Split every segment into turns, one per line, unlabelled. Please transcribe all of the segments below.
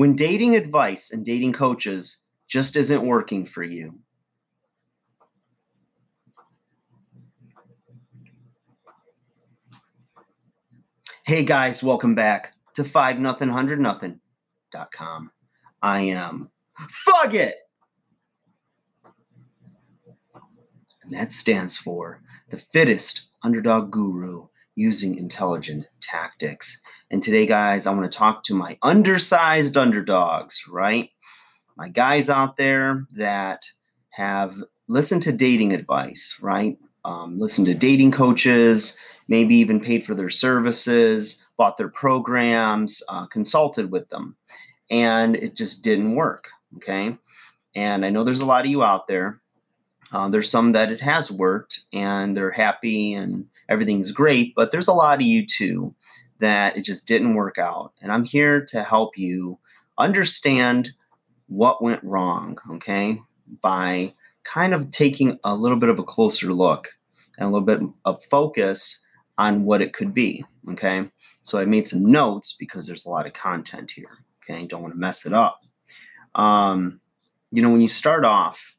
when dating advice and dating coaches just isn't working for you. Hey guys, welcome back to 5 nothing 100 nothing.com. I am Fuck it. And that stands for the fittest underdog guru using intelligent tactics. And today, guys, I want to talk to my undersized underdogs, right? My guys out there that have listened to dating advice, right? Um, listened to dating coaches, maybe even paid for their services, bought their programs, uh, consulted with them, and it just didn't work. Okay. And I know there's a lot of you out there. Uh, there's some that it has worked and they're happy and everything's great, but there's a lot of you too that it just didn't work out. And I'm here to help you understand what went wrong, okay, by kind of taking a little bit of a closer look and a little bit of focus on what it could be, okay? So I made some notes because there's a lot of content here, okay? Don't want to mess it up. Um, you know, when you start off,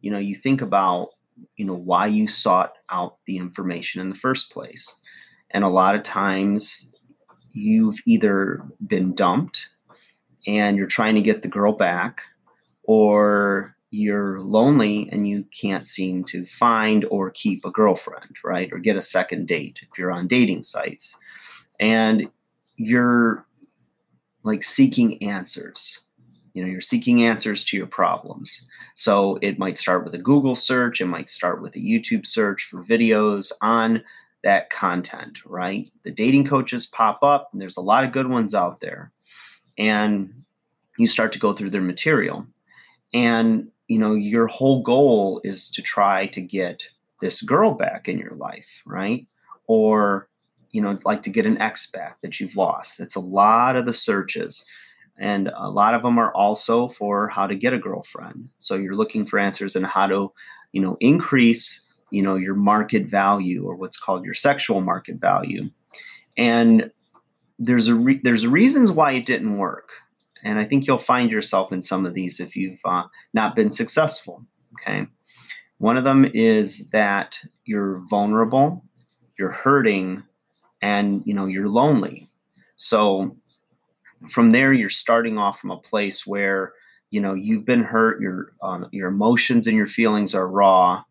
you know, you think about, you know, why you sought out the information in the first place. And a lot of times you've either been dumped and you're trying to get the girl back, or you're lonely and you can't seem to find or keep a girlfriend, right? Or get a second date if you're on dating sites. And you're like seeking answers you know you're seeking answers to your problems so it might start with a google search it might start with a youtube search for videos on that content right? The dating coaches pop up and there's a lot of good ones out there. And you start to go through their material. And you know your whole goal is to try to get this girl back in your life right? Or you know like to get an ex back that you've lost. It's a lot of the searches. And a lot of them are also for how to get a girlfriend. So you're looking for answers on how to you know increase you know your market value or what's called your sexual market value. And there's a re- there's reasons why it didn't work. And i think you'll find yourself in some of these if you've uh, not been successful okay? One of them is that you're vulnerable you're hurting and you know you're lonely. So from there you're starting off from a place where you know you've been hurt your um, your emotions and your feelings are raw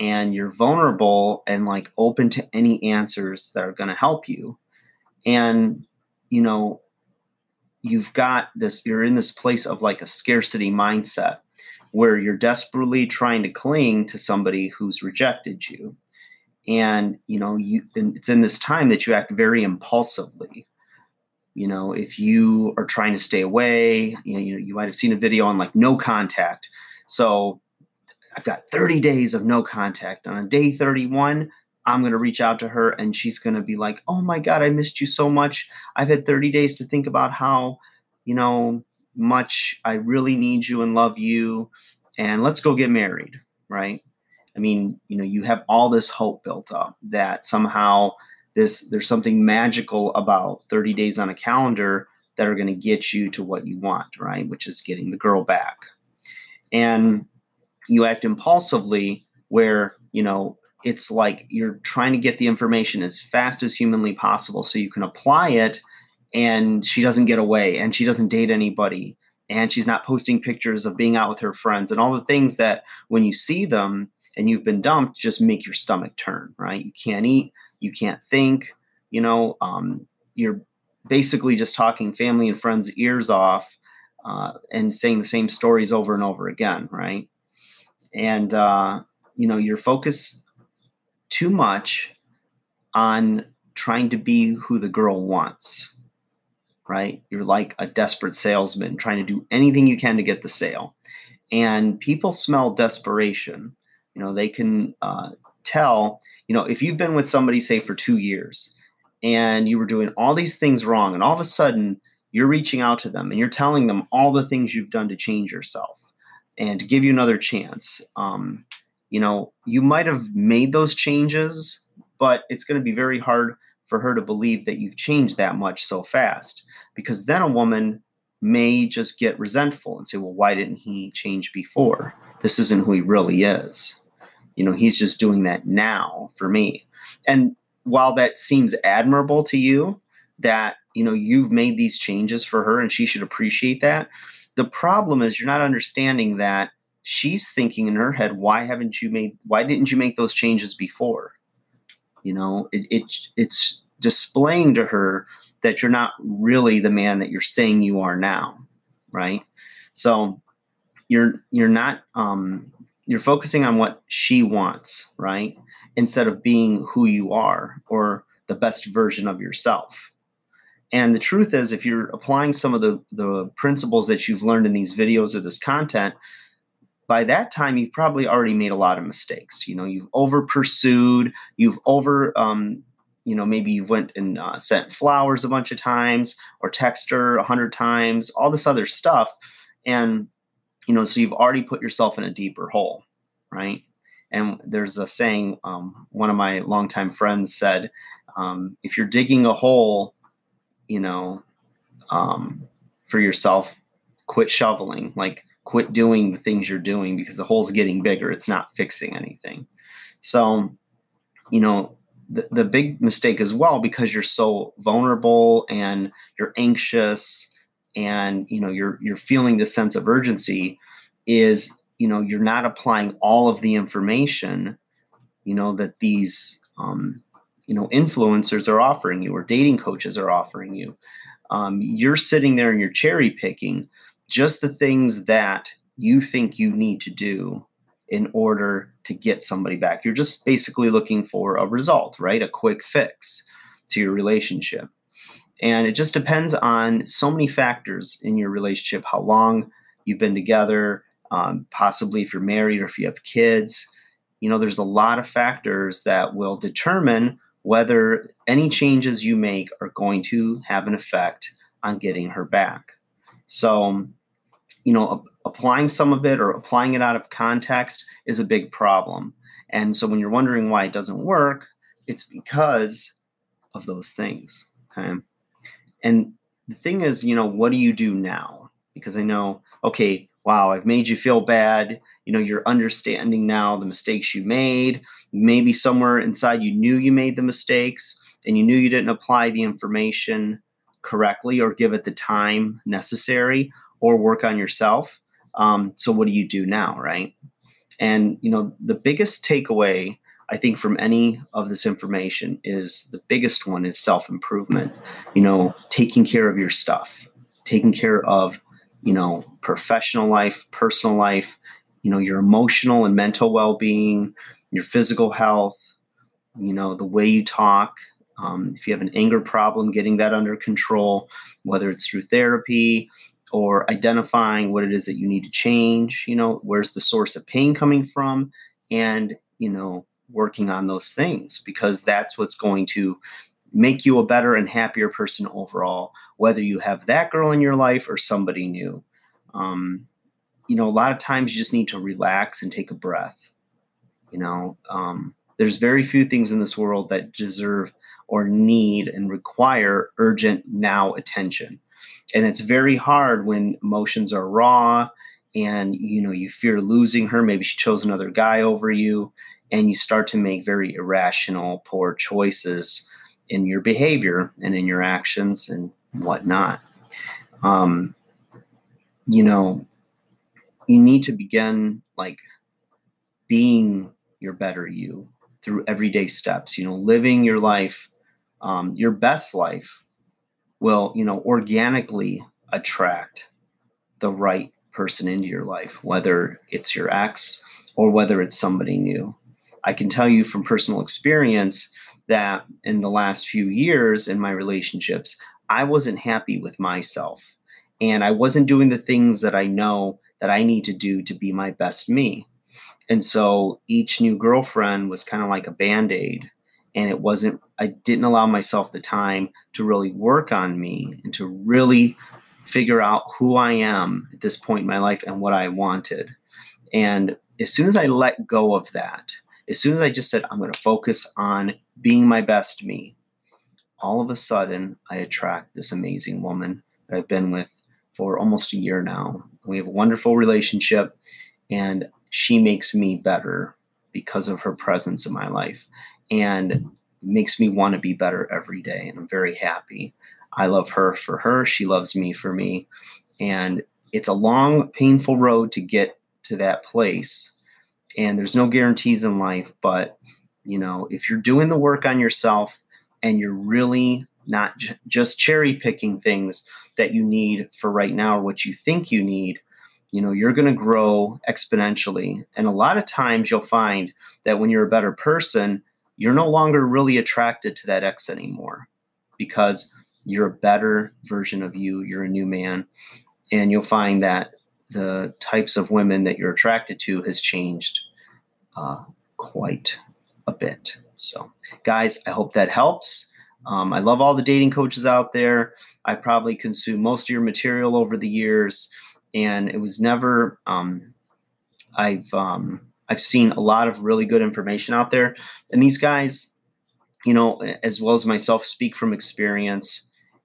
and you're vulnerable and like open to any answers that are going to help you. And you know you've got this you're in this place of like a scarcity mindset where you're desperately trying to cling to somebody who's rejected you. And you know you it's in this time that you act very impulsively. You know if you are trying to stay away you know, you, you might have seen a video on like no contact. So i've got 30 days of no contact on day 31 i'm going to reach out to her and she's going to be like oh my god i missed you so much i've had 30 days to think about how you know much i really need you and love you and let's go get married right i mean you know you have all this hope built up that somehow this there's something magical about 30 days on a calendar that are going to get you to what you want, right? Which is getting the girl back. And you act impulsively where, you know, it's like you're trying to get the information as fast as humanly possible so you can apply it and she doesn't get away and she doesn't date anybody and she's not posting pictures of being out with her friends and all the things that when you see them and you've been dumped just make your stomach turn right? You can't eat you can't think you know um, you're basically just talking family and friends ears off uh, and saying the same stories over and over again right and uh, you know you're focused too much on trying to be who the girl wants right? You're like a desperate salesman trying to do anything you can to get the sale. And people smell desperation. You know they can uh, tell, you know, if you've been with somebody, say, for two years and you were doing all these things wrong, and all of a sudden you're reaching out to them and you're telling them all the things you've done to change yourself and give you another chance. Um, you know, you might have made those changes, but it's going to be very hard for her to believe that you've changed that much so fast because then a woman may just get resentful and say, well, why didn't he change before? This isn't who he really is. You know, he's just doing that now for me. And while that seems admirable to you, that, you know, you've made these changes for her and she should appreciate that. The problem is you're not understanding that she's thinking in her head, why haven't you made, why didn't you make those changes before? You know, it, it it's displaying to her that you're not really the man that you're saying you are now, right? So you're you're not um, you're focusing on what she wants, right? Instead of being who you are or the best version of yourself. And the truth is, if you're applying some of the, the principles that you've learned in these videos or this content, by that time you've probably already made a lot of mistakes. You know, you've over pursued, you've over um, you know maybe you've went and uh, sent flowers a bunch of times or text her a hundred times all this other stuff and you know so you've already put yourself in a deeper hole right and there's a saying um, one of my longtime friends said um, if you're digging a hole you know um, for yourself quit shoveling like quit doing the things you're doing because the hole's getting bigger. It's not fixing anything. So you know the, the big mistake as well because you're so vulnerable and you're anxious and you know you're you're feeling this sense of urgency is you know you're not applying all of the information you know that these um, you know influencers are offering you or dating coaches are offering you um, you're sitting there and you're cherry picking just the things that you think you need to do in order to get somebody back. You're just basically looking for a result, right? A quick fix to your relationship. And it just depends on so many factors in your relationship how long you've been together, um, possibly if you're married or if you have kids. You know, there's a lot of factors that will determine whether any changes you make are going to have an effect on getting her back. So, you know, applying some of it or applying it out of context is a big problem. And so when you're wondering why it doesn't work, it's because of those things. Okay. And the thing is, you know, what do you do now? Because I know, okay, wow, I've made you feel bad. You know, you're understanding now the mistakes you made. Maybe somewhere inside you knew you made the mistakes and you knew you didn't apply the information correctly or give it the time necessary or work on yourself. Um, so what do you do now, right? And you know, the biggest takeaway I think from any of this information is the biggest one is self improvement. You know, taking care of your stuff, taking care of you know professional life, personal life, you know your emotional and mental well being, your physical health, you know the way you talk. Um, if you have an anger problem, getting that under control, whether it's through therapy, or identifying what it is that you need to change you know where's the source of pain coming from and you know working on those things because that's what's going to make you a better and happier person overall whether you have that girl in your life or somebody new um, you know a lot of times you just need to relax and take a breath you know? Um, there's very few things in this world that deserve or need and require urgent now attention. And it's very hard when emotions are raw and you know you fear losing her. Maybe she chose another guy over you and you start to make very irrational poor choices in your behavior and in your actions and whatnot. Um, you know you need to begin like being your better you through everyday steps you know living your life um, your best life will, you know, organically attract the right person into your life, whether it's your ex or whether it's somebody new. I can tell you from personal experience that in the last few years in my relationships, I wasn't happy with myself and I wasn't doing the things that I know that I need to do to be my best me. And so each new girlfriend was kind of like a band aid and it wasn't i didn't allow myself the time to really work on me and to really figure out who i am at this point in my life and what i wanted and as soon as i let go of that as soon as i just said i'm going to focus on being my best me all of a sudden i attract this amazing woman that i've been with for almost a year now. We have a wonderful relationship, and she makes me better because of her presence in my life and makes me want to be better every day. And I'm very happy. I love her for her, she loves me for me. And it's a long, painful road to get to that place. And there's no guarantees in life, but you know, if you're doing the work on yourself and you're really not j- just cherry picking things that you need for right now or what you think you need, you know, you're going to grow exponentially. And a lot of times you'll find that when you're a better person, you're no longer really attracted to that ex anymore because you're a better version of you. You're a new man. And you'll find that the types of women that you're attracted to has changed uh, quite a bit. So, guys, I hope that helps. Um, I love all the dating coaches out there. I probably consumed most of your material over the years, and it was never. Um, I've um, I've seen a lot of really good information out there, and these guys, you know, as well as myself, speak from experience.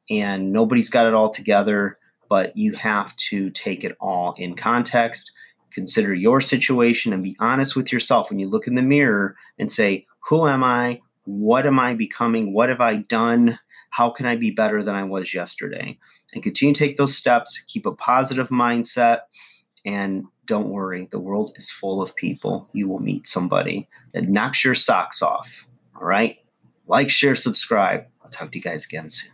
And nobody's got it all together, but you have to take it all in context. Consider your situation and be honest with yourself when you look in the mirror and say, "Who am I? What am I becoming? What have I done? How can I be better than I was yesterday? And continue to take those steps, keep a positive mindset, and don't worry, the world is full of people. You will meet somebody that knocks your socks off. All right? Like, share, subscribe. I'll talk to you guys again soon.